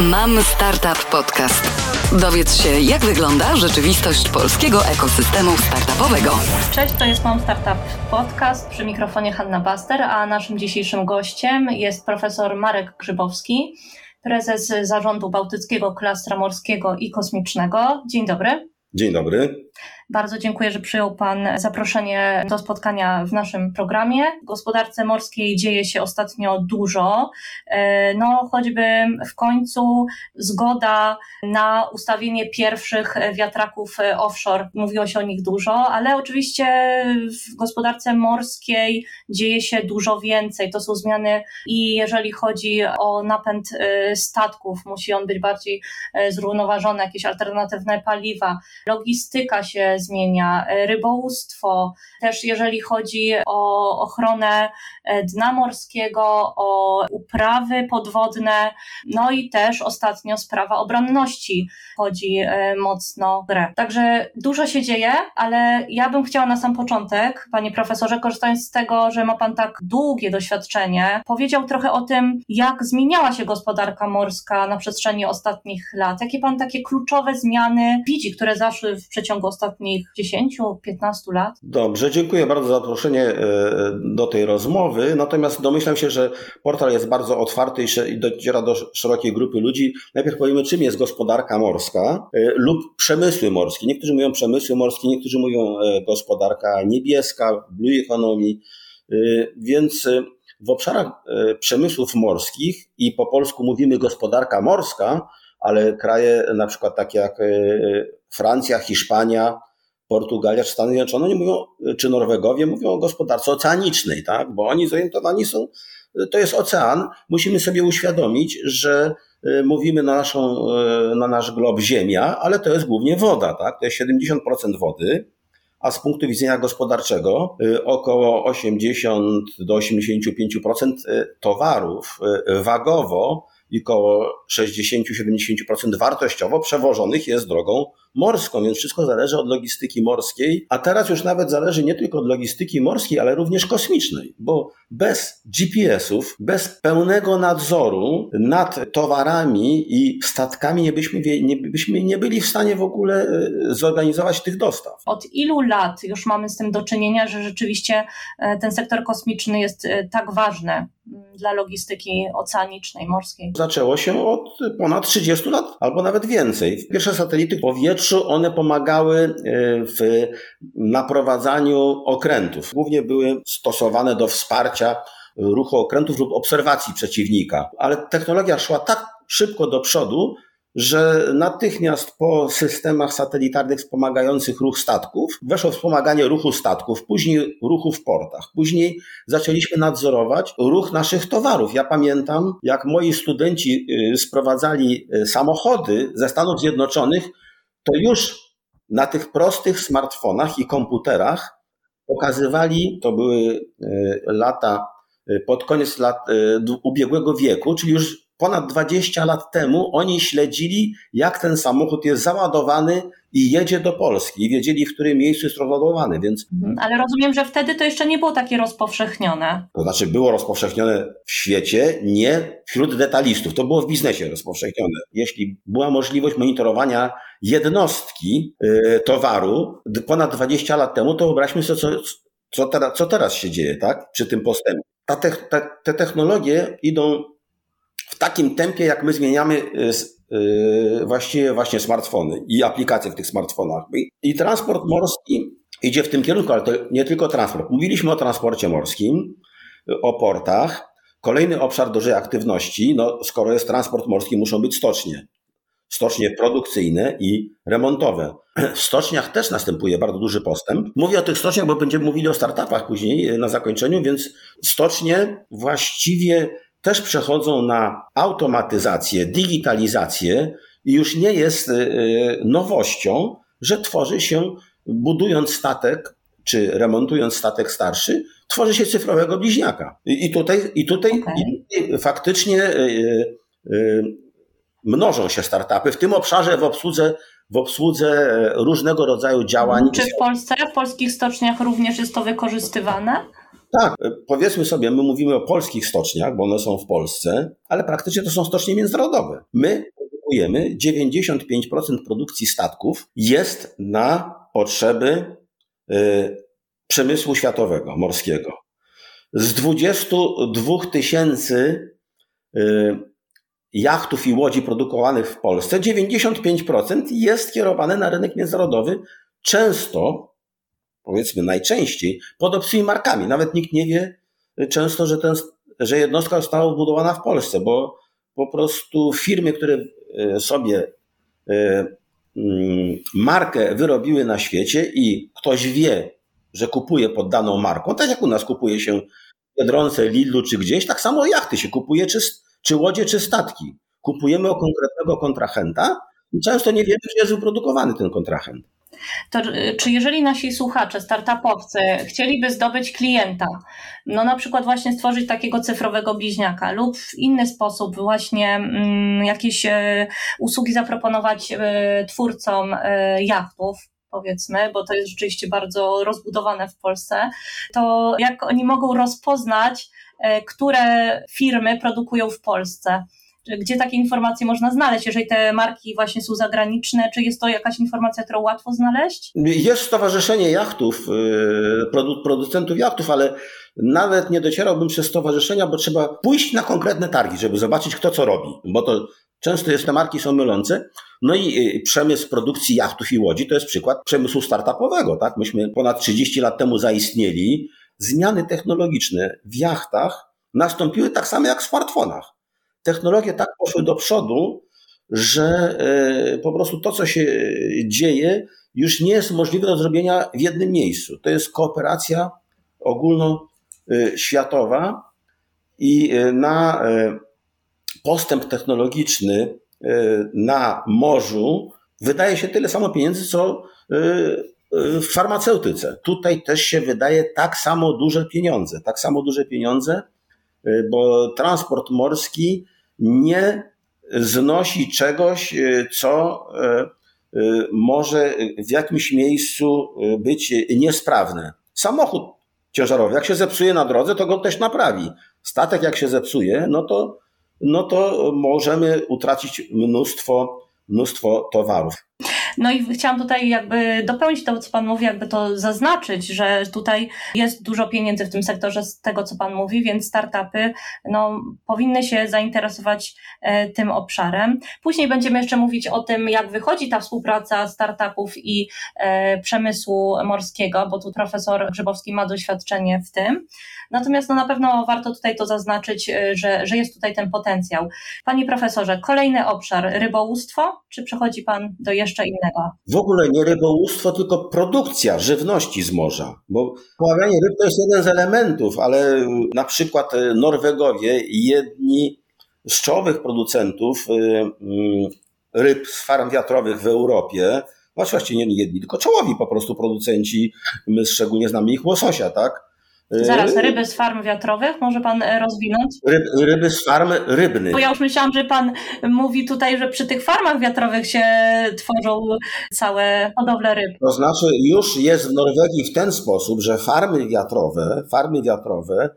Mam Startup Podcast. Dowiedz się, jak wygląda rzeczywistość polskiego ekosystemu startupowego. Cześć, to jest Mam Startup Podcast przy mikrofonie Hanna Baster, a naszym dzisiejszym gościem jest profesor Marek Grzybowski, prezes zarządu Bałtyckiego Klastra Morskiego i Kosmicznego. Dzień dobry. Dzień dobry. Bardzo dziękuję, że przyjął Pan zaproszenie do spotkania w naszym programie. W gospodarce morskiej dzieje się ostatnio dużo. E, no, choćby w końcu zgoda na ustawienie pierwszych wiatraków offshore. Mówiło się o nich dużo, ale oczywiście w gospodarce morskiej dzieje się dużo więcej. To są zmiany i jeżeli chodzi o napęd e, statków, musi on być bardziej e, zrównoważony, jakieś alternatywne paliwa. Logistyka się zmienia, e, rybołówstwo, też jeżeli chodzi o ochronę e, dna morskiego, o uprawy podwodne, no i też ostatnio sprawa obronności chodzi e, mocno w grę. Także dużo się dzieje, ale ja bym chciała na sam początek, panie profesorze, korzystając z tego, że ma pan tak długie doświadczenie, powiedział trochę o tym, jak zmieniała się gospodarka morska na przestrzeni ostatnich lat. Jakie pan takie kluczowe zmiany widzi, które zaszły w przeciągu ostatnich 10-15 lat? Dobrze, dziękuję bardzo za zaproszenie e, do tej rozmowy. Natomiast domyślam się, że portal jest bardzo otwarty i dociera do szerokiej grupy ludzi. Najpierw powiemy, czym jest gospodarka morska e, lub przemysły morskie. Niektórzy mówią przemysły morskie, niektórzy mówią e, gospodarka niebieska, blue economy. Więc w obszarach przemysłów morskich i po polsku mówimy gospodarka morska, ale kraje na przykład takie jak Francja, Hiszpania, Portugalia czy Stany Zjednoczone nie mówią, czy Norwegowie mówią o gospodarce oceanicznej, tak? bo oni zorientowani są, to jest ocean. Musimy sobie uświadomić, że y, mówimy na, naszą, y, na nasz glob Ziemia, ale to jest głównie woda, tak? to jest 70% wody, a z punktu widzenia gospodarczego y, około 80 do 85% towarów wagowo i około 60-70% wartościowo przewożonych jest drogą morską, więc wszystko zależy od logistyki morskiej, a teraz już nawet zależy nie tylko od logistyki morskiej, ale również kosmicznej, bo bez GPS-ów, bez pełnego nadzoru nad towarami i statkami nie byśmy, nie byśmy nie byli w stanie w ogóle e, zorganizować tych dostaw. Od ilu lat już mamy z tym do czynienia, że rzeczywiście e, ten sektor kosmiczny jest e, tak ważny dla logistyki oceanicznej, morskiej? Zaczęło się od ponad 30 lat, albo nawet więcej. Pierwsze satelity powietrzne powietrzu one pomagały e, w naprowadzaniu okrętów. Głównie były stosowane do wsparcia ruchu okrętów lub obserwacji przeciwnika. Ale technologia szła tak szybko do przodu, że natychmiast po systemach satelitarnych wspomagających ruch statków weszło wspomaganie ruchu statków, później ruchu w portach. Później zaczęliśmy nadzorować ruch naszych towarów. Ja pamiętam, jak moi studenci y, sprowadzali y, samochody ze Stanów Zjednoczonych to już na tych prostych smartfonach i komputerach pokazywali, to były e, lata, pod koniec lat ubiegłego wieku, czyli już ponad 20 lat temu oni śledzili, jak ten samochód jest załadowany i jedzie do Polski i wiedzieli, w którym miejscu jest rozładowany, więc... Mhm. Ale rozumiem, że wtedy to jeszcze nie było takie rozpowszechnione. To znaczy było rozpowszechnione w świecie, nie wśród detalistów. To było w biznesie rozpowszechnione. Jeśli była możliwość monitorowania jednostki yy, towaru ponad 20 lat temu, to wyobraźmy sobie, co, co, teraz, co teraz się dzieje, tak? Przy tym postępie. Ta te, te, te technologie idą w takim tempie, jak my zmieniamy y, y, właściwie właśnie smartfony i aplikacje w tych smartfonach. I transport morski idzie w tym kierunku, ale to nie tylko transport. Mówiliśmy o transporcie morskim, o portach. Kolejny obszar dużej aktywności, no skoro jest transport morski, muszą być stocznie. Stocznie produkcyjne i remontowe. W stoczniach też następuje bardzo duży postęp. Mówię o tych stoczniach, bo będziemy mówili o startupach później na zakończeniu, więc stocznie właściwie też przechodzą na automatyzację, digitalizację i już nie jest y, y, nowością, że tworzy się, budując statek czy remontując statek starszy, tworzy się cyfrowego bliźniaka. I tutaj, i tutaj okay. faktycznie y, mnożą się startupy w tym obszarze w obsłudze w obsłudze różnego rodzaju działań. Czy w Polsce, w polskich stoczniach również jest to wykorzystywane? Tak, powiedzmy sobie, my mówimy o polskich stoczniach, bo one są w Polsce, ale praktycznie to są stocznie międzynarodowe. My produkujemy 95% produkcji statków jest na potrzeby y, przemysłu światowego, morskiego. Z 22 tysięcy y, jachtów i łodzi produkowanych w Polsce, 95% jest kierowane na rynek międzynarodowy, często, powiedzmy najczęściej, pod obcymi markami. Nawet nikt nie wie często, że, ten, że jednostka została budowana w Polsce, bo po prostu firmy, które y, sobie y, mm, markę wyrobiły na świecie i ktoś wie, że kupuje pod daną marką, tak jak u nas kupuje się Biedronce, Lidlu czy gdzieś, tak samo jachty się kupuje, czy, czy łodzie, czy statki. Kupujemy o konkretnego kontrahenta i często nie wiemy, czy jest wyprodukowany ten kontrahent. To czy jeżeli nasi słuchacze, startupowcy chcieliby zdobyć klienta, no na przykład właśnie stworzyć takiego cyfrowego bliźniaka lub w inny sposób właśnie mm, jakieś e, usługi zaproponować e, twórcom e, jachtów, powiedzmy, bo to jest rzeczywiście bardzo rozbudowane w Polsce, to jak oni mogą rozpoznać, które firmy produkują w Polsce? Gdzie takie informacje można znaleźć, jeżeli te marki właśnie są zagraniczne? Czy jest to jakaś informacja, którą łatwo znaleźć? Jest Stowarzyszenie Jachtów, e, producentów jachtów, ale nawet nie docierałbym przez stowarzyszenia, bo trzeba pójść na konkretne targi, żeby zobaczyć, kto co robi, bo to często jest, te marki są mylące. No i y, przemysł produkcji jachtów i łodzi to jest przykład przemysłu startupowego. Tak? Myśmy ponad 30 lat temu zaistnieli. Zmiany technologiczne w jachtach nastąpiły tak samo jak w smartfonach. Technologie tak poszły do przodu, że y, po prostu to, co się dzieje, już nie jest możliwe do zrobienia w jednym miejscu. To jest kooperacja ogólnoświatowa i y, na postęp technologiczny na morzu wydaje się tyle samo pieniędzy, co w farmaceutyce. Tutaj też się wydaje tak samo duże pieniądze, tak samo duże pieniądze, bo transport morski nie znosi czegoś, co może w jakimś miejscu być niesprawne. Samochód ciężarowy, jak się zepsuje na drodze, to go ktoś naprawi. Statek, jak się zepsuje, no to no to możemy utracić mnóstwo, mnóstwo towarów. No i chciałam tutaj jakby dopełnić to, co Pan mówi, jakby to zaznaczyć, że tutaj jest dużo pieniędzy w tym sektorze z tego, co Pan mówi, więc startupy no, powinny się zainteresować e, tym obszarem. Później będziemy jeszcze mówić o tym, jak wychodzi ta współpraca startupów i e, przemysłu morskiego, bo tu profesor Grzybowski ma doświadczenie w tym. Natomiast no, na pewno warto tutaj to zaznaczyć, e, że, że jest tutaj ten potencjał. Panie profesorze, kolejny obszar, rybołówstwo, czy przechodzi Pan do jeszcze innego? W ogóle nie rybołówstwo, tylko produkcja żywności z morza, bo poławianie ryb to jest jeden z elementów, ale na przykład e, Norwegowie, jedni z czołowych producentów e, mm, ryb z farm wiatrowych w Europie, właściwie nie jedni, tylko czołowi po prostu producenci, my szczególnie znamy ich łososia, tak? Zaraz, yy, ryby z farm wiatrowych, może pan e, rozwinąć? Ryb, ryby z farm rybnych. Bo ja już myślałam, że pan mówi tutaj, że przy tych farmach wiatrowych się tworzą całe hodowle ryb. To znaczy, już jest w Norwegii w ten sposób, że farmy wiatrowe, farmy wiatrowe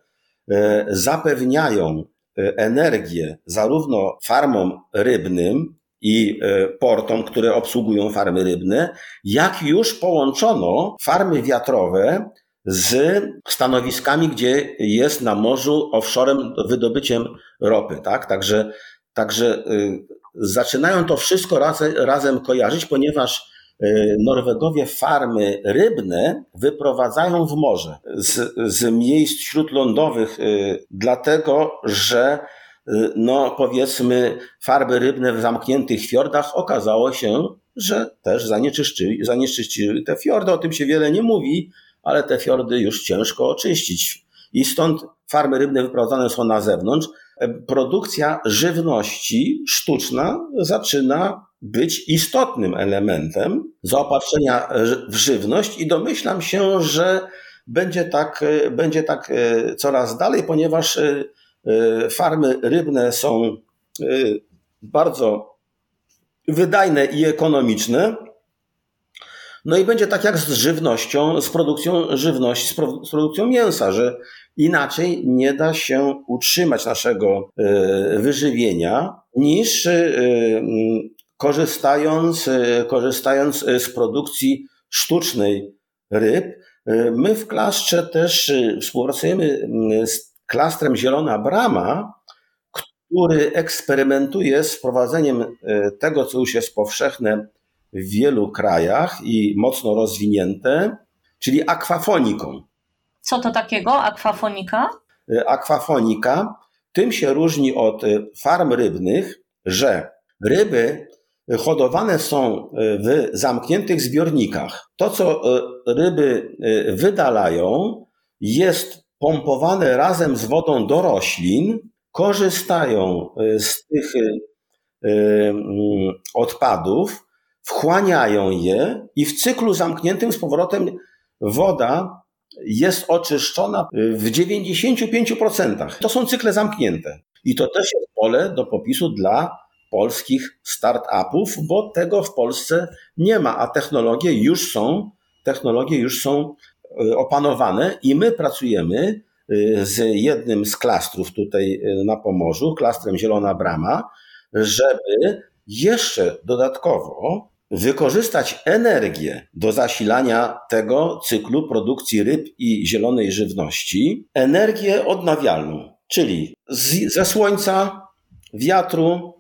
e, zapewniają e, energię zarówno farmom rybnym, i portom, które obsługują farmy rybne, jak już połączono farmy wiatrowe z stanowiskami, gdzie jest na morzu offshorem wydobyciem ropy, tak? Także, także y, zaczynają to wszystko razem, razem kojarzyć, ponieważ y, Norwegowie farmy rybne wyprowadzają w morze z, z miejsc śródlądowych, y, dlatego że no powiedzmy farby rybne w zamkniętych fiordach okazało się, że też zanieczyszczyły, zanieczyszczyły te fiordy. O tym się wiele nie mówi, ale te fiordy już ciężko oczyścić. I stąd farmy rybne wyprowadzane są na zewnątrz. Produkcja żywności sztuczna zaczyna być istotnym elementem zaopatrzenia w żywność i domyślam się, że będzie tak, będzie tak e, coraz dalej, ponieważ e, e, farmy rybne są bardzo wydajne i ekonomiczne No i będzie tak jak z żywnością, z produkcją żywności, z, pro, z produkcją mięsa, że inaczej nie da się utrzymać naszego y, wyżywienia niż y, korzystając, korzystając z produkcji sztucznej ryb. My w klastrze też współpracujemy z klastrem Zielona Brama, który eksperymentuje z wprowadzeniem tego, co już jest powszechne w wielu krajach i mocno rozwinięte, czyli akwafoniką. Co to takiego, akwafonika? E, akwafonika tym się różni od e, farm rybnych, że ryby hodowane są w zamkniętych zbiornikach. To, co ryby wydalają, jest pompowane razem z wodą do roślin, korzystają y, z tych y, y, mm, odpadów, wchłaniają je i w cyklu zamkniętym z powrotem woda jest oczyszczona w 95%. To są cykle zamknięte. I to też jest pole do popisu dla polskich startupów, bo tego w Polsce nie ma, a technologie już są, technologie już są opanowane i my pracujemy Y, z jednym z klastrów tutaj y, na Pomorzu, klastrem Zielona Brama, żeby jeszcze dodatkowo wykorzystać energię do zasilania tego cyklu produkcji ryb i zielonej żywności, energię odnawialną, czyli z, ze słońca, wiatru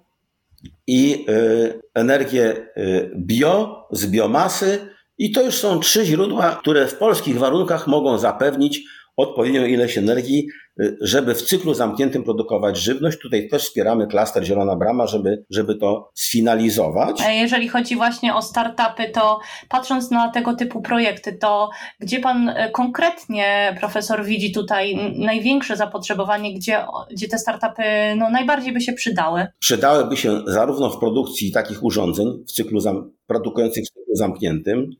i y, energię y, bio, z biomasy. I to już są trzy źródła, które w polskich warunkach mogą zapewnić odpowiednią ilość energii, żeby w cyklu zamkniętym produkować żywność. Tutaj też wspieramy klaster Zielona Brama, żeby, żeby to sfinalizować. Jeżeli chodzi właśnie o startupy, to patrząc na tego typu projekty, to gdzie pan y, konkretnie, profesor, widzi tutaj największe zapotrzebowanie, gdzie, gdzie te startupy no, najbardziej by się przydały? Przydałyby się zarówno w produkcji takich urządzeń w cyklu zam- produkujących w cyklu zamkniętym,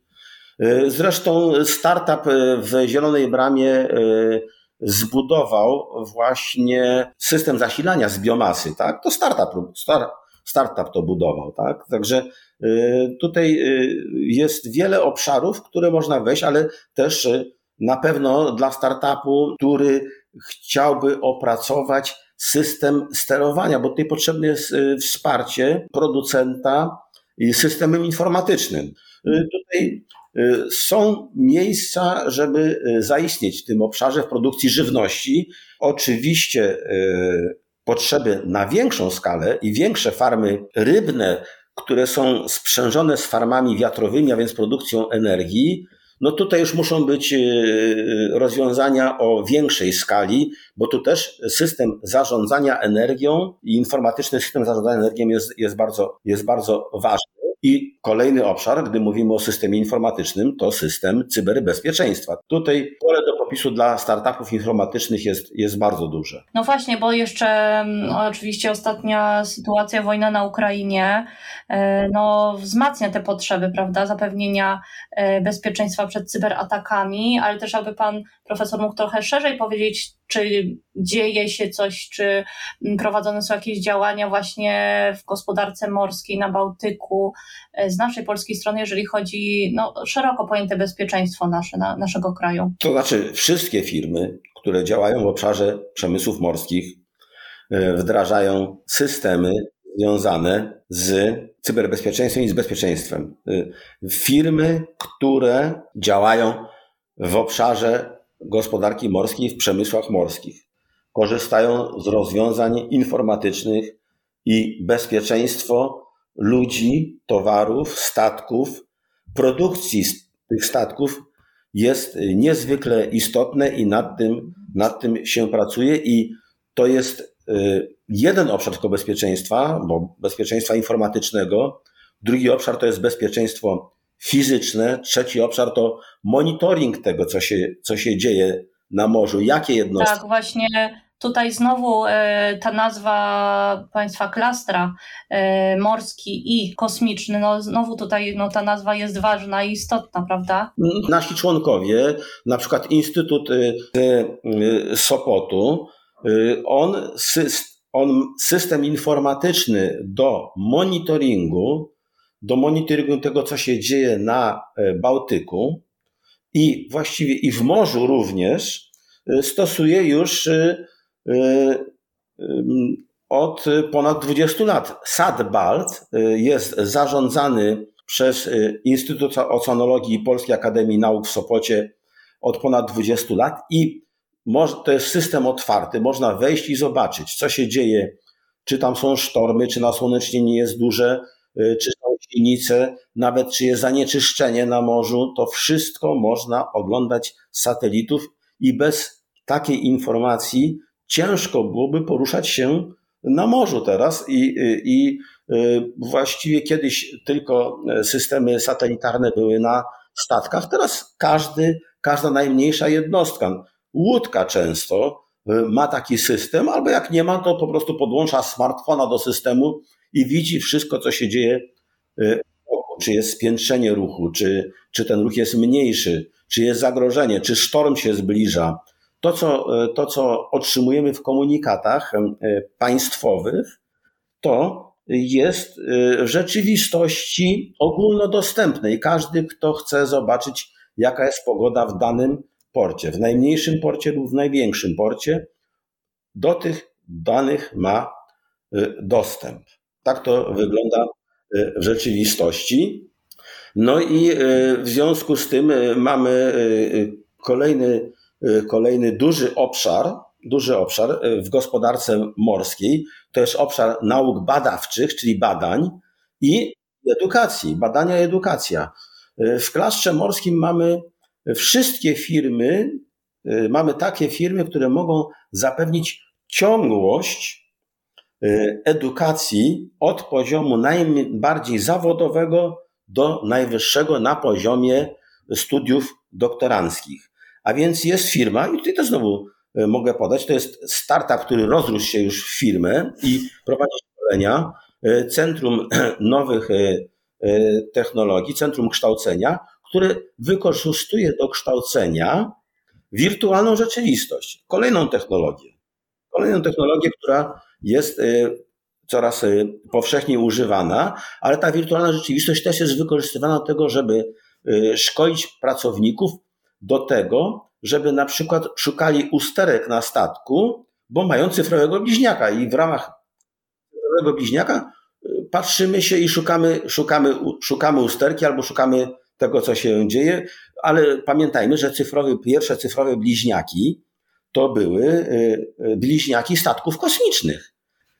E, zresztą startup e, w Zielonej Bramie e, zbudował właśnie system zasilania z biomasy, tak? To startup, start, startup to budował, tak? Także tutaj jest wiele obszarów, które można wejść, ale też na pewno dla startupu, który chciałby opracować system sterowania, bo tutaj potrzebne jest wsparcie producenta systemem informatycznym. Tutaj Y, są miejsca, żeby y, zaistnieć w tym obszarze w produkcji żywności. Oczywiście y, potrzeby na większą skalę i większe farmy rybne, które są sprzężone z farmami wiatrowymi, a więc produkcją energii, no tutaj już muszą być rozwiązania o większej skali, bo tu też system zarządzania energią i informatyczny system zarządzania energią jest, jest, bardzo, jest bardzo ważny. I kolejny obszar, gdy mówimy o systemie informatycznym, to system cyberbezpieczeństwa. Tutaj pole do popisu dla startupów informatycznych jest, jest bardzo duże. No właśnie, bo jeszcze mm, oczywiście ostatnia sytuacja, wojna na Ukrainie, e, no, wzmacnia te potrzeby, prawda, zapewnienia e, bezpieczeństwa przed cyberatakami, ale też aby pan profesor mógł trochę szerzej powiedzieć, czy dzieje się coś, czy prowadzone są jakieś działania właśnie w gospodarce morskiej na Bałtyku e, z naszej polskiej strony, jeżeli chodzi no, szeroko pojęte bezpieczeństwo nasze, na, naszego kraju. To znaczy wszystkie firmy, które działają w obszarze przemysłów morskich, e, wdrażają systemy związane z cyberbezpieczeństwem i z bezpieczeństwem. E, firmy, które działają w obszarze gospodarki morskiej w przemysłach morskich. Korzystają z rozwiązań informatycznych i bezpieczeństwo ludzi, towarów, statków, produkcji tych statków jest niezwykle istotne i nad tym, nad tym się pracuje i to jest y, jeden obszar tylko bezpieczeństwa, bo bezpieczeństwa informatycznego. Drugi obszar to jest bezpieczeństwo fizyczne. Trzeci obszar to monitoring tego, co się, co się dzieje na morzu, jakie jednostki. Tak, właśnie tutaj znowu e, ta nazwa państwa klastra e, morski i kosmiczny, no znowu tutaj no, ta nazwa jest ważna i istotna, prawda? Nasi członkowie, na przykład Instytut z Sopotu, on, on system informatyczny do monitoringu do monitoringu tego, co się dzieje na Bałtyku i właściwie i w morzu również stosuje już od ponad 20 lat. SADBALT jest zarządzany przez Instytut Oceanologii Polskiej Akademii Nauk w Sopocie od ponad 20 lat i to jest system otwarty. Można wejść i zobaczyć, co się dzieje, czy tam są sztormy, czy nasłonecznienie jest duże, czy są silnice, nawet czy jest zanieczyszczenie na morzu. To wszystko można oglądać z satelitów i bez takiej informacji ciężko byłoby poruszać się na morzu teraz i, i właściwie kiedyś tylko systemy satelitarne były na statkach, teraz każdy, każda najmniejsza jednostka, łódka często ma taki system, albo jak nie ma, to po prostu podłącza smartfona do systemu i widzi wszystko, co się dzieje, czy jest spiętrzenie ruchu, czy, czy ten ruch jest mniejszy, czy jest zagrożenie, czy sztorm się zbliża, to, co, to, co otrzymujemy w komunikatach e, państwowych, to jest w rzeczywistości ogólnodostępnej. Każdy, kto chce zobaczyć, jaka jest pogoda w danym porcie, w najmniejszym porcie lub w największym porcie, do tych danych ma dostęp. Tak to wygląda w rzeczywistości. No i w związku z tym mamy kolejny Y, kolejny duży obszar, duży obszar y, w gospodarce morskiej, to jest obszar nauk badawczych, czyli badań i edukacji, badania i edukacja. Y, w klaszcze morskim mamy wszystkie firmy, mamy takie firmy, które mogą zapewnić ciągłość edukacji od poziomu najbardziej zawodowego do najwyższego na poziomie studiów doktoranckich. A więc jest firma, i tutaj też znowu e, mogę podać, to jest startup, który rozrósł się już w firmę i prowadzi szkolenia, e, Centrum Nowych Technologii, Centrum Kształcenia, które wykorzystuje do kształcenia wirtualną rzeczywistość, kolejną technologię. Kolejną technologię, która jest coraz powszechniej używana, ale ta wirtualna rzeczywistość też jest wykorzystywana do tego, żeby szkolić pracowników do tego, żeby na przykład szukali usterek na statku, bo mają cyfrowego bliźniaka i w ramach cyfrowego bliźniaka y, patrzymy się i szukamy, szukamy, szukamy usterki albo szukamy tego, co się dzieje, ale pamiętajmy, że cyfrowe, pierwsze cyfrowe bliźniaki to były y, y, bliźniaki statków kosmicznych.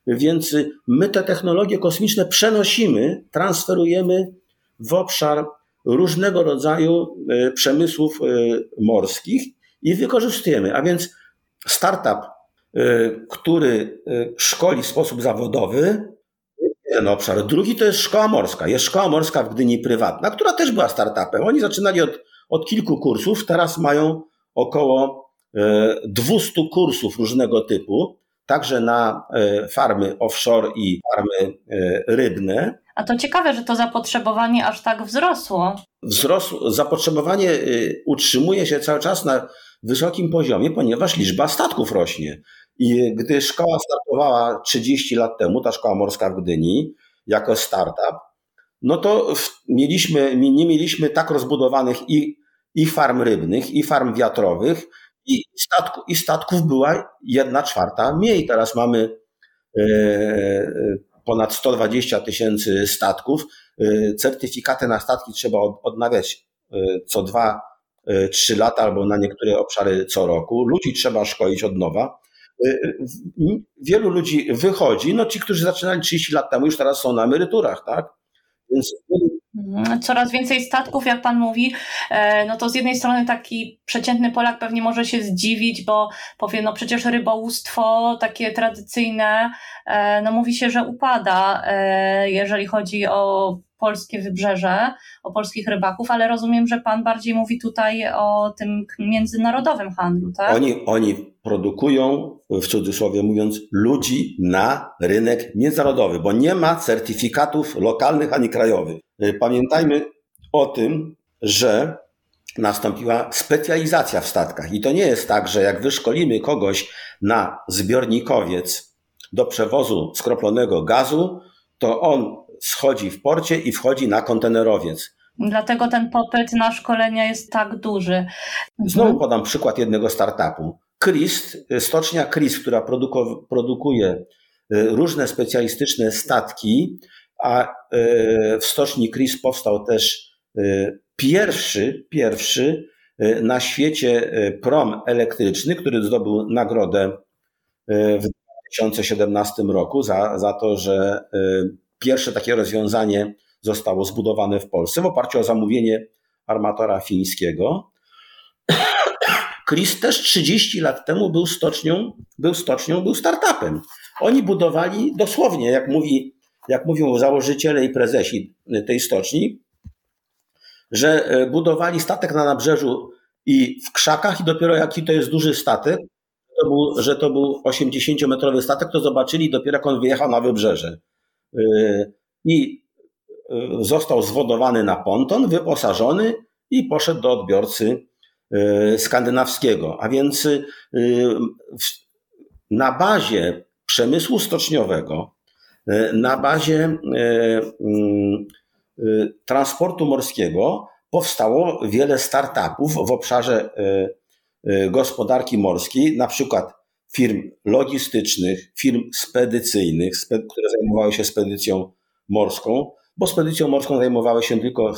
Więc my te technologie kosmiczne przenosimy, transferujemy w obszar różnego rodzaju e, przemysłów e, morskich i wykorzystujemy. A więc startup, e, który szkoli w sposób zawodowy, jeden obszar. Drugi to jest szkoła morska. Jest szkoła morska w Gdyni prywatna, która też była startupem. Oni zaczynali od, od kilku kursów, teraz mają około 200 kursów różnego typu, także na farmy offshore i farmy rybne. A to ciekawe, że to zapotrzebowanie aż tak wzrosło. Wzrosło, zapotrzebowanie utrzymuje się cały czas na wysokim poziomie, ponieważ liczba statków rośnie. I gdy szkoła startowała 30 lat temu, ta szkoła morska w Gdyni, jako startup, no to mieliśmy, nie mieliśmy tak rozbudowanych i, i farm rybnych, i farm wiatrowych, i, statku, i statków była jedna czwarta mniej. Teraz mamy e, ponad 120 tysięcy statków. Y, certyfikaty na statki trzeba odnawiać y, co dwa, trzy lata albo na niektóre obszary co roku. Ludzi trzeba szkolić od nowa. Wielu ludzi wychodzi, no ci, którzy zaczynali 30 lat temu, już teraz są na emeryturach, tak? Więc. Coraz więcej statków, jak Pan mówi, e, no to z jednej strony taki przeciętny Polak pewnie może się zdziwić, bo powie, no przecież rybołówstwo takie tradycyjne, e, no mówi się, że upada, e, jeżeli chodzi o polskie wybrzeże, o polskich rybaków, ale rozumiem, że Pan bardziej mówi tutaj o tym międzynarodowym handlu, tak? Oni, oni produkują, w cudzysłowie mówiąc, ludzi na rynek międzynarodowy, bo nie ma certyfikatów lokalnych ani krajowych. Y, pamiętajmy o tym, że nastąpiła specjalizacja w statkach. I to nie jest tak, że jak wyszkolimy kogoś na zbiornikowiec do przewozu skroplonego gazu, to on schodzi w porcie i wchodzi na kontenerowiec. Dlatego ten popyt na szkolenia jest tak duży. Znowu mhm. podam przykład jednego startupu. Christ, stocznia Christ, która produkuje różne specjalistyczne statki, a w stoczni Christ powstał też pierwszy, pierwszy na świecie prom elektryczny, który zdobył nagrodę w 2017 roku za, za to, że pierwsze takie rozwiązanie zostało zbudowane w Polsce w oparciu o zamówienie armatora fińskiego. Chris też 30 lat temu był stocznią, był stocznią, był startupem. Oni budowali dosłownie, jak, mówi, jak mówią założyciele i prezesi tej stoczni, że e, budowali statek na nabrzeżu i w krzakach i dopiero jaki to jest duży statek, to był, że to był 80-metrowy statek, to zobaczyli dopiero jak on wyjechał na wybrzeże. E, I e, został zwodowany na ponton, wyposażony i poszedł do odbiorcy skandynawskiego. A więc na bazie przemysłu stoczniowego, na bazie transportu morskiego powstało wiele startupów w obszarze gospodarki morskiej, na przykład firm logistycznych, firm spedycyjnych, które zajmowały się spedycją morską, bo spedycją morską zajmowały się tylko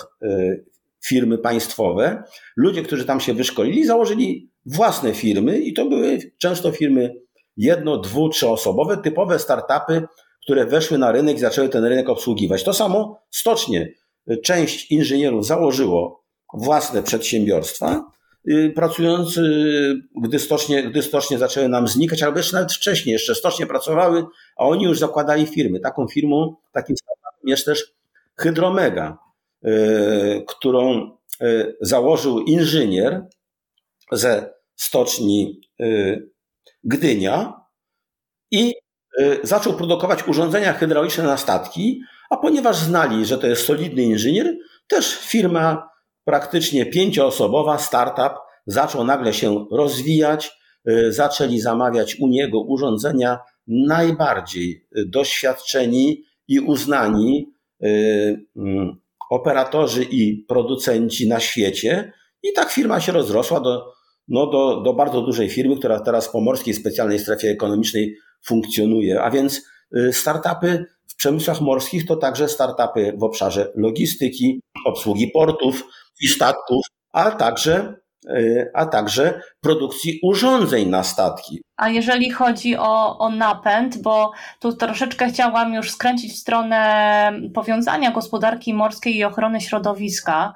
firmy państwowe. Ludzie, którzy tam się wyszkolili, założyli własne firmy i to były często firmy jedno, dwu, trzyosobowe, typowe startupy, które weszły na rynek i zaczęły ten rynek obsługiwać. To samo stocznie. Część inżynierów założyło własne przedsiębiorstwa, pracując, y, gdy stocznie, gdy stocznie zaczęły nam znikać, albo jeszcze nawet wcześniej, jeszcze stocznie pracowały, a oni już zakładali firmy. Taką firmą, takim startupem jest też Hydromega, y, którą założył inżynier ze stoczni Gdynia i y, zaczął produkować urządzenia hydrauliczne na statki, a ponieważ znali, że to jest solidny inżynier, też firma praktycznie pięcioosobowa, startup, zaczął nagle się rozwijać, y, zaczęli zamawiać u niego urządzenia najbardziej doświadczeni i uznani y, mm, operatorzy i producenci na świecie. I tak firma się rozrosła do no do, do bardzo dużej firmy, która teraz po morskiej specjalnej strefie ekonomicznej funkcjonuje. A więc y, startupy w przemysłach morskich to także startupy w obszarze logistyki, obsługi portów i statków, a także Y, a także produkcji urządzeń na statki. A jeżeli chodzi o, o napęd, bo tu troszeczkę chciałam już skręcić w stronę powiązania gospodarki morskiej i ochrony środowiska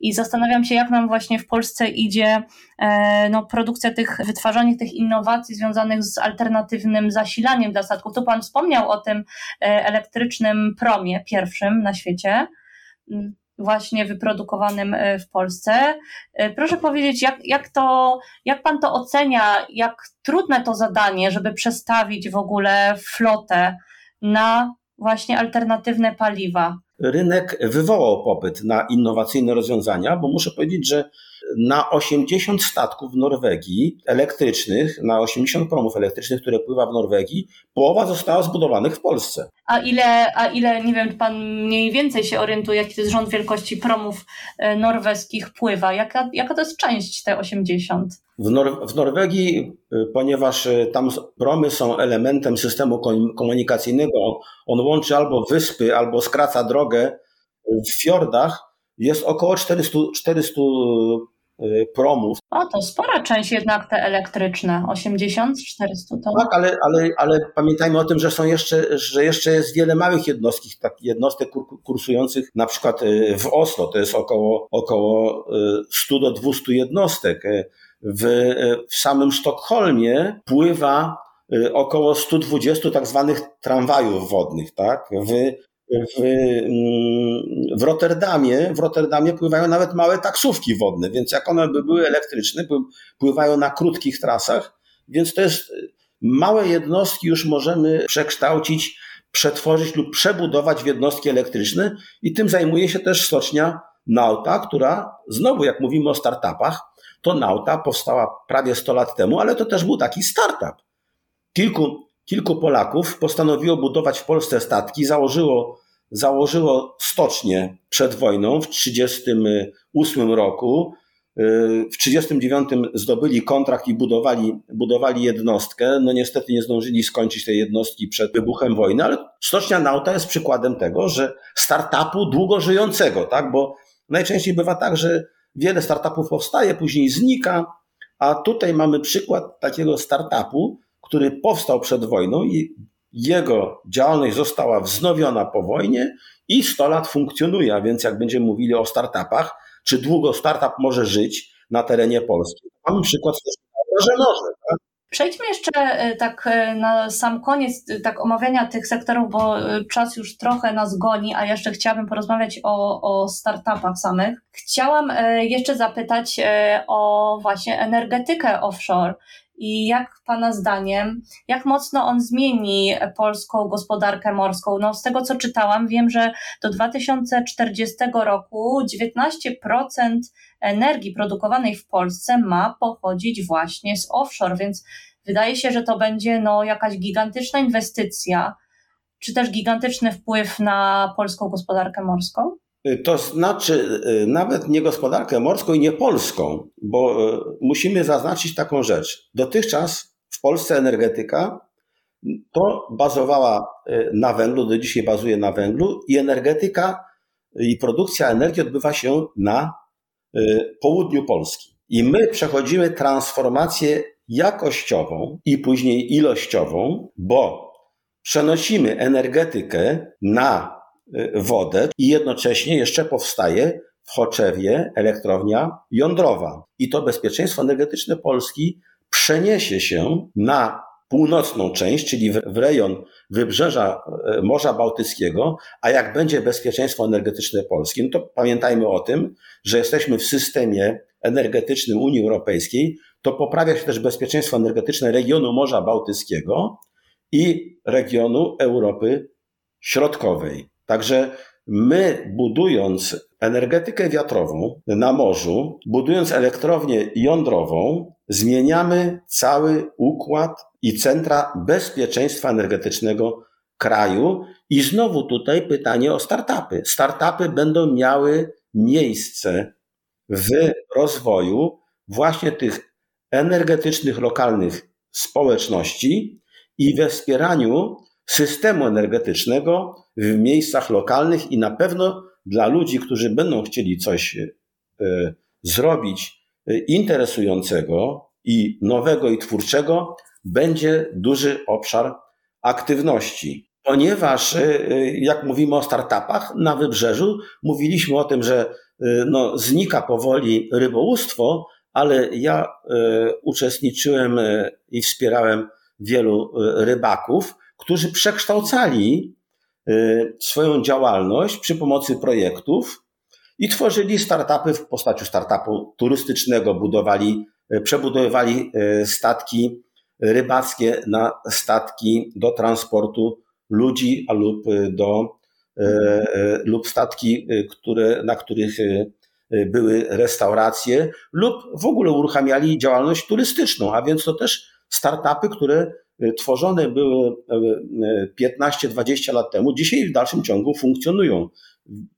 i zastanawiam się, jak nam właśnie w Polsce idzie e, no, produkcja tych, wytwarzanie tych innowacji związanych z alternatywnym zasilaniem dla statków. Tu Pan wspomniał o tym e, elektrycznym promie pierwszym na świecie właśnie wyprodukowanym e, w Polsce. E, proszę powiedzieć, jak, jak, to, jak pan to ocenia, jak trudne to zadanie, żeby przestawić w ogóle flotę na właśnie alternatywne paliwa? Rynek wywołał popyt na innowacyjne rozwiązania, bo muszę powiedzieć, że na 80 statków w Norwegii elektrycznych, na 80 promów elektrycznych, które pływa w Norwegii, połowa została zbudowanych w Polsce. A ile, a ile, nie wiem, pan mniej więcej się orientuje, jaki to jest rząd wielkości promów e, norweskich pływa? Jaka, jaka to jest część te 80? W, Nor w Norwegii, e, ponieważ e, tam promy są elementem systemu komunikacyjnego, on łączy albo wyspy, albo skraca drogę w fiordach, jest około 400, 400 Y, promów. O, to spora część jednak te elektryczne, 80, 400 to. Tak, ale, ale, ale pamiętajmy o tym, że są jeszcze, że jeszcze jest wiele małych jednostek, tak, jednostek kursujących na przykład y, w Oslo, to jest około, około 100 y, do 200 jednostek. W, w samym Sztokholmie pływa około 120 tak zwanych tramwajów wodnych, tak? W w, mm, w, Rotterdamie, w Rotterdamie pływają nawet małe taksówki wodne, więc jak one by były elektryczne, pływają na krótkich trasach, więc to jest małe jednostki już możemy przekształcić, przetworzyć lub przebudować w jednostki elektryczne i tym zajmuje się też stocznia Nauta, która znowu jak mówimy o startupach, to Nauta powstała prawie 100 lat temu, ale to też był taki startup. Kilku, kilku Polaków postanowiło budować w Polsce statki, założyło założyło stocznię przed wojną w 1938 roku. W 1939 zdobyli kontrakt i budowali, budowali jednostkę. No niestety nie zdążyli skończyć tej jednostki przed wybuchem wojny, ale stocznia Nauta jest przykładem tego, że startupu długo żyjącego, tak? Bo najczęściej bywa tak, że wiele startupów powstaje, później znika, a tutaj mamy przykład takiego startupu, który powstał przed wojną i jego działalność została wznowiona po wojnie i 100 lat funkcjonuje, a więc jak będziemy mówili o startupach, czy długo startup może żyć na terenie Polski? Mamy przykład że może. Tak? Przejdźmy jeszcze e, tak e, na sam koniec e, tak omawiania tych sektorów, bo czas już trochę nas goni, a jeszcze chciałabym porozmawiać o, o startupach samych. Chciałam jeszcze zapytać o właśnie energetykę offshore. I jak Pana zdaniem, jak mocno on zmieni polską gospodarkę morską? No, z tego co czytałam, wiem, że do 2040 roku 19% energii produkowanej w Polsce ma pochodzić właśnie z offshore, więc wydaje się, że to będzie no, jakaś gigantyczna inwestycja, czy też gigantyczny wpływ na polską gospodarkę morską? To znaczy y, nawet nie gospodarkę morską i nie polską, bo y, musimy zaznaczyć taką rzecz. Dotychczas w Polsce energetyka to bazowała y, na węglu, do dzisiaj bazuje na węglu i energetyka i produkcja energii odbywa się na południu Polski. I my przechodzimy transformację jakościową i później ilościową, bo przenosimy energetykę na Y, wodę i jednocześnie jeszcze powstaje w Choczewie elektrownia jądrowa. I to bezpieczeństwo energetyczne Polski przeniesie się na północną część, czyli w rejon wybrzeża y, Morza Bałtyckiego, a jak będzie bezpieczeństwo energetyczne Polski, no to pamiętajmy o tym, że jesteśmy w systemie energetycznym Unii Europejskiej, to poprawia się też bezpieczeństwo energetyczne regionu Morza Bałtyckiego i regionu Europy Środkowej. Także my budując energetykę wiatrową na morzu, budując elektrownię jądrową, zmieniamy cały układ i centra bezpieczeństwa energetycznego kraju. I znowu tutaj pytanie o startupy. Startupy będą miały miejsce w rozwoju właśnie tych energetycznych, lokalnych społeczności i we wspieraniu systemu energetycznego w miejscach lokalnych i na pewno dla ludzi, którzy będą chcieli coś e, zrobić e, interesującego i nowego i twórczego, będzie duży obszar aktywności. Ponieważ, e, jak mówimy o startupach, na wybrzeżu mówiliśmy o tym, że no, znika powoli rybołówstwo, ale ja uczestniczyłem i wspierałem wielu rybaków, którzy przekształcali swoją działalność przy pomocy projektów i tworzyli startupy w postaci startupu turystycznego, budowali, y, przebudowywali y, statki rybackie na statki do transportu ludzi lub do lub statki, które, na których były restauracje lub w ogóle uruchamiali działalność turystyczną, a więc to też startupy, które Y, tworzone były 15-20 y, lat temu, dzisiaj w dalszym ciągu funkcjonują.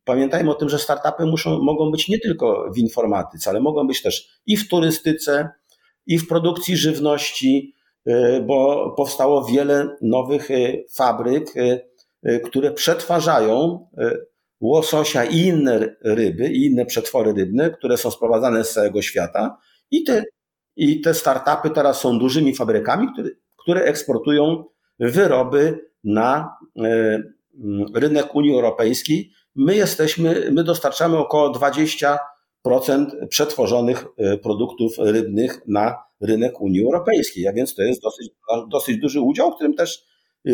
Pamiętajmy o tym, że startupy muszą, mogą być nie tylko w informatyce, ale mogą być też i w turystyce, i w produkcji żywności, y, bo powstało wiele nowych fabryk, które przetwarzają łososia i inne ryby, i inne przetwory rybne, które są sprowadzane z całego świata. I te, i te startupy teraz są dużymi fabrykami, które, które eksportują wyroby na e, mm, rynek Unii Europejskiej. My jesteśmy, my dostarczamy około 20% przetworzonych e, produktów rybnych na rynek Unii Europejskiej, a więc to jest dosyć, dosyć duży udział, o którym też e,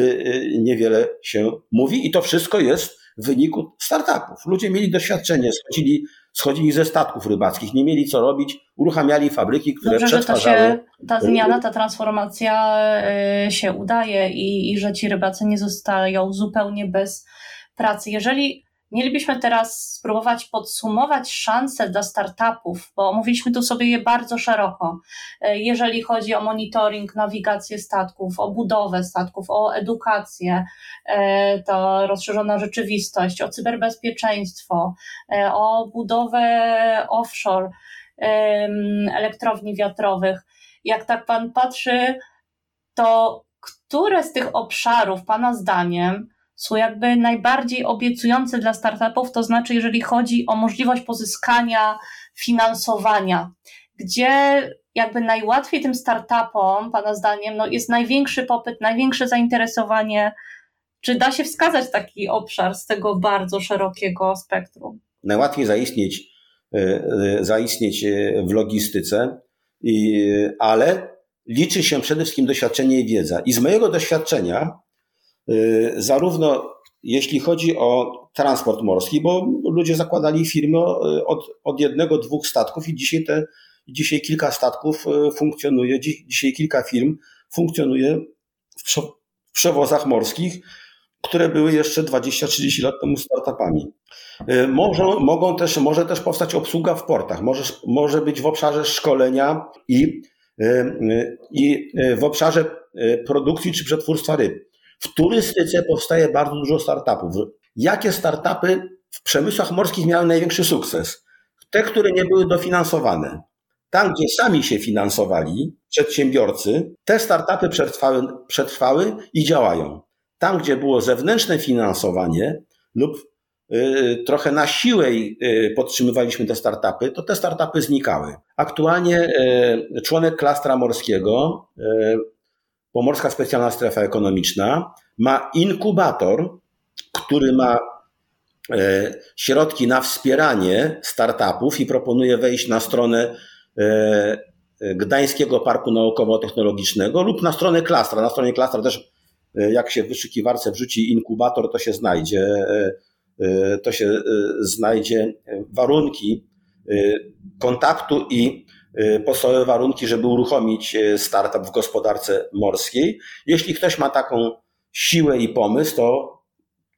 niewiele się mówi i to wszystko jest w wyniku startupów. Ludzie mieli doświadczenie, schodzili schodzili ze statków rybackich, nie mieli co robić, uruchamiali fabryki, które Dobrze, przetwarzały... Że to się, ta zmiana, ta transformacja y, się udaje i, i że ci rybacy nie zostają zupełnie bez pracy. Jeżeli Mielibyśmy teraz spróbować podsumować szanse dla startupów, bo omówiliśmy tu sobie je bardzo szeroko. E, jeżeli chodzi o monitoring, nawigację statków, o budowę statków, o edukację, e, to rozszerzona rzeczywistość, o cyberbezpieczeństwo, e, o budowę offshore elektrowni wiatrowych. Jak tak Pan patrzy, to które z tych obszarów Pana zdaniem są jakby najbardziej obiecujące dla startupów, to znaczy jeżeli chodzi o możliwość pozyskania finansowania, gdzie jakby najłatwiej tym startupom, Pana zdaniem, no jest największy popyt, największe zainteresowanie. Czy da się wskazać taki obszar z tego bardzo szerokiego spektrum? Najłatwiej zaistnieć, e, e, zaistnieć e, w logistyce, ale liczy się przede wszystkim doświadczenie i wiedza. I z mojego doświadczenia, zarówno jeśli chodzi o transport morski, bo ludzie zakładali firmy od, od jednego, dwóch statków i dzisiaj, te, dzisiaj kilka statków y, funkcjonuje, dzisiaj kilka firm funkcjonuje w przewozach morskich, które były jeszcze 20-30 lat temu startupami. Y, może, mogą też, może też powstać obsługa w portach, może, może być w obszarze szkolenia i Y, y, i y, w obszarze produkcji czy przetwórstwa ryb. W turystyce powstaje bardzo dużo startupów. Jakie startupy w przemysłach morskich miały największy sukces? Te, które nie były dofinansowane. Tam, gdzie sami się finansowali, przedsiębiorcy, te startupy przetrwały, przetrwały i działają. Tam, gdzie było zewnętrzne finansowanie lub Y, trochę na siłę y, podtrzymywaliśmy te startupy, to te startupy znikały. Aktualnie y, członek klastra morskiego, Pomorska Specjalna Strefa Ekonomiczna, ma inkubator, który ma środki na wspieranie startupów i proponuje wejść na stronę Gdańskiego Parku Naukowo-Technologicznego lub na stronę klastra. Na stronie klastra też, jak się w wyszukiwarce wrzuci inkubator, to się znajdzie to się znajdzie warunki kontaktu i podstawowe warunki, żeby uruchomić startup w gospodarce morskiej. Jeśli ktoś ma taką siłę i pomysł, to,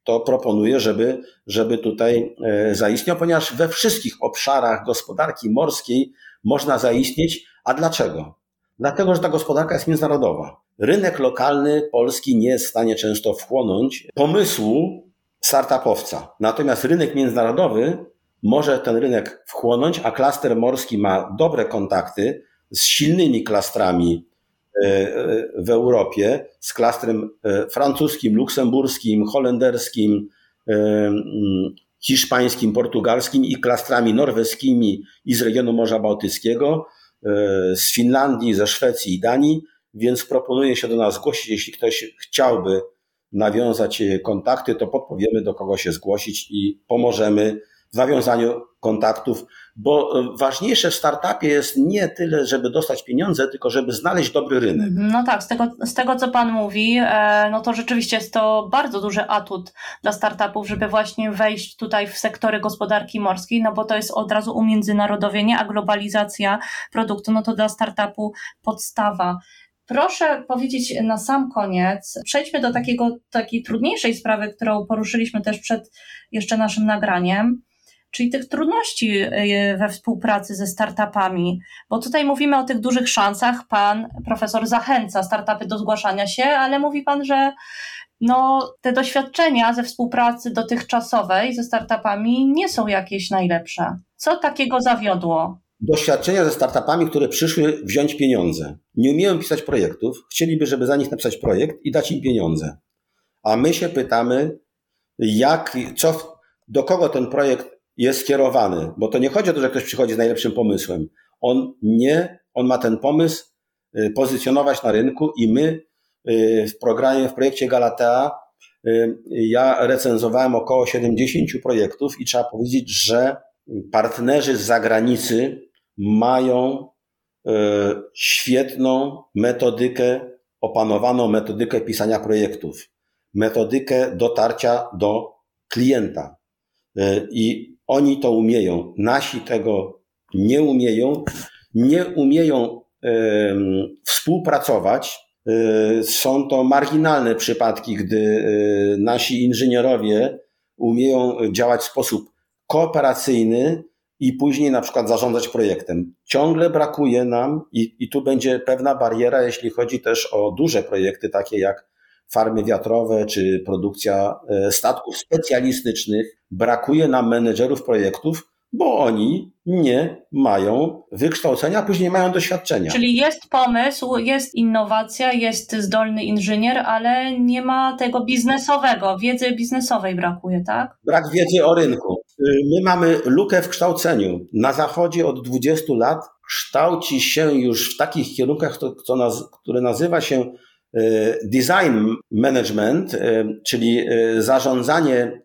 to proponuję, żeby, żeby tutaj zaistniał, ponieważ we wszystkich obszarach gospodarki morskiej można zaistnieć. A dlaczego? Dlatego, że ta gospodarka jest międzynarodowa. Rynek lokalny polski nie jest w stanie często wchłonąć pomysłu startupowca. Natomiast rynek międzynarodowy może ten rynek wchłonąć, a klaster morski ma dobre kontakty z silnymi klastrami e, e, w Europie, z klastrem e, francuskim, luksemburskim, holenderskim, hiszpańskim, portugalskim i klastrami norweskimi i z regionu Morza Bałtyckiego, z Finlandii, ze Szwecji i Danii, więc proponuje się do nas zgłosić, jeśli ktoś chciałby nawiązać kontakty, to podpowiemy, do kogo się zgłosić i pomożemy w nawiązaniu kontaktów, bo ważniejsze w startupie jest nie tyle, żeby dostać pieniądze, tylko żeby znaleźć dobry rynek. No tak, z tego, z tego co Pan mówi, e, no to rzeczywiście jest to bardzo duży atut dla startupów, żeby właśnie wejść tutaj w sektory gospodarki morskiej, no bo to jest od razu umiędzynarodowienie, a globalizacja produktu, no to dla startupu podstawa. Proszę powiedzieć na sam koniec, przejdźmy do takiego, takiej trudniejszej sprawy, którą poruszyliśmy też przed jeszcze naszym nagraniem, czyli tych trudności y, we współpracy ze startupami, bo tutaj mówimy o tych dużych szansach. Pan profesor zachęca startupy do zgłaszania się, ale mówi pan, że no, te doświadczenia ze współpracy dotychczasowej ze startupami nie są jakieś najlepsze. Co takiego zawiodło? doświadczenia ze startupami, które przyszły wziąć pieniądze. Nie umieją pisać projektów, chcieliby, żeby za nich napisać projekt i dać im pieniądze. A my się pytamy, jak, co, do kogo ten projekt jest skierowany, bo to nie chodzi o to, że ktoś przychodzi z najlepszym pomysłem. On nie, on ma ten pomysł y, pozycjonować na rynku i my y, w programie, w projekcie Galatea y, ja recenzowałem około 70 projektów i trzeba powiedzieć, że partnerzy z zagranicy mają świetną metodykę, opanowaną metodykę pisania projektów, metodykę dotarcia do klienta. I oni to umieją. Nasi tego nie umieją, nie umieją współpracować. E, są to marginalne przypadki, gdy nasi inżynierowie umieją działać w sposób kooperacyjny i później na przykład zarządzać projektem. Ciągle brakuje nam i, i tu będzie pewna bariera, jeśli chodzi też o duże projekty, takie jak farmy wiatrowe czy produkcja e, statków specjalistycznych. Brakuje nam menedżerów projektów, bo oni nie mają wykształcenia, a później mają doświadczenia. Czyli jest pomysł, jest innowacja, jest zdolny inżynier, ale nie ma tego biznesowego, wiedzy biznesowej brakuje, tak? Brak wiedzy o rynku. My mamy lukę w kształceniu. Na zachodzie od 20 lat kształci się już w takich kierunkach, które nazywa się design management, e, czyli e, zarządzanie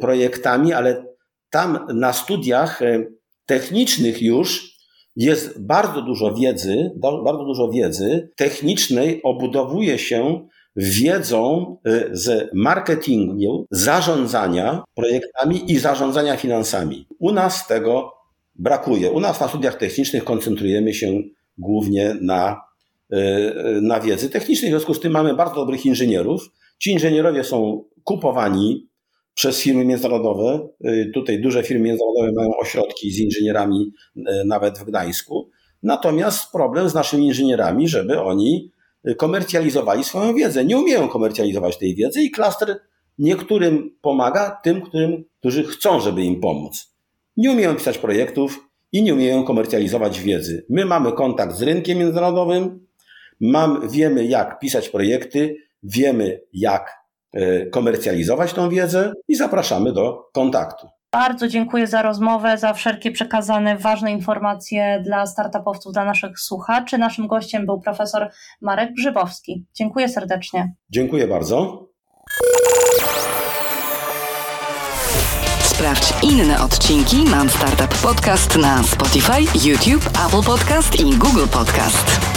projektami, ale tam na studiach e, technicznych już jest bardzo dużo wiedzy, bardzo dużo wiedzy technicznej obudowuje się wiedzą e, z marketingu, zarządzania projektami i zarządzania finansami. U nas tego brakuje. U nas na studiach technicznych koncentrujemy się głównie na, e, na wiedzy technicznej. W związku z tym mamy bardzo dobrych inżynierów. Ci inżynierowie są kupowani przez firmy międzynarodowe. Y, tutaj duże firmy międzynarodowe mają ośrodki z inżynierami y, nawet w Gdańsku. Natomiast problem z naszymi inżynierami, żeby oni komercjalizowali swoją wiedzę. Nie umieją komercjalizować tej wiedzy i klaster niektórym pomaga, tym, którym, którzy chcą, żeby im pomóc. Nie umieją pisać projektów i nie umieją komercjalizować wiedzy. My mamy kontakt z rynkiem międzynarodowym, mam, wiemy jak pisać projekty, wiemy jak E, komercjalizować tą wiedzę i zapraszamy do kontaktu. Bardzo dziękuję za rozmowę, za wszelkie przekazane ważne informacje dla startupowców, dla naszych słuchaczy. Naszym gościem był profesor Marek Grzybowski. Dziękuję serdecznie. Dziękuję bardzo. Sprawdź inne odcinki Mam Startup Podcast na Spotify, YouTube, Apple Podcast i Google Podcast.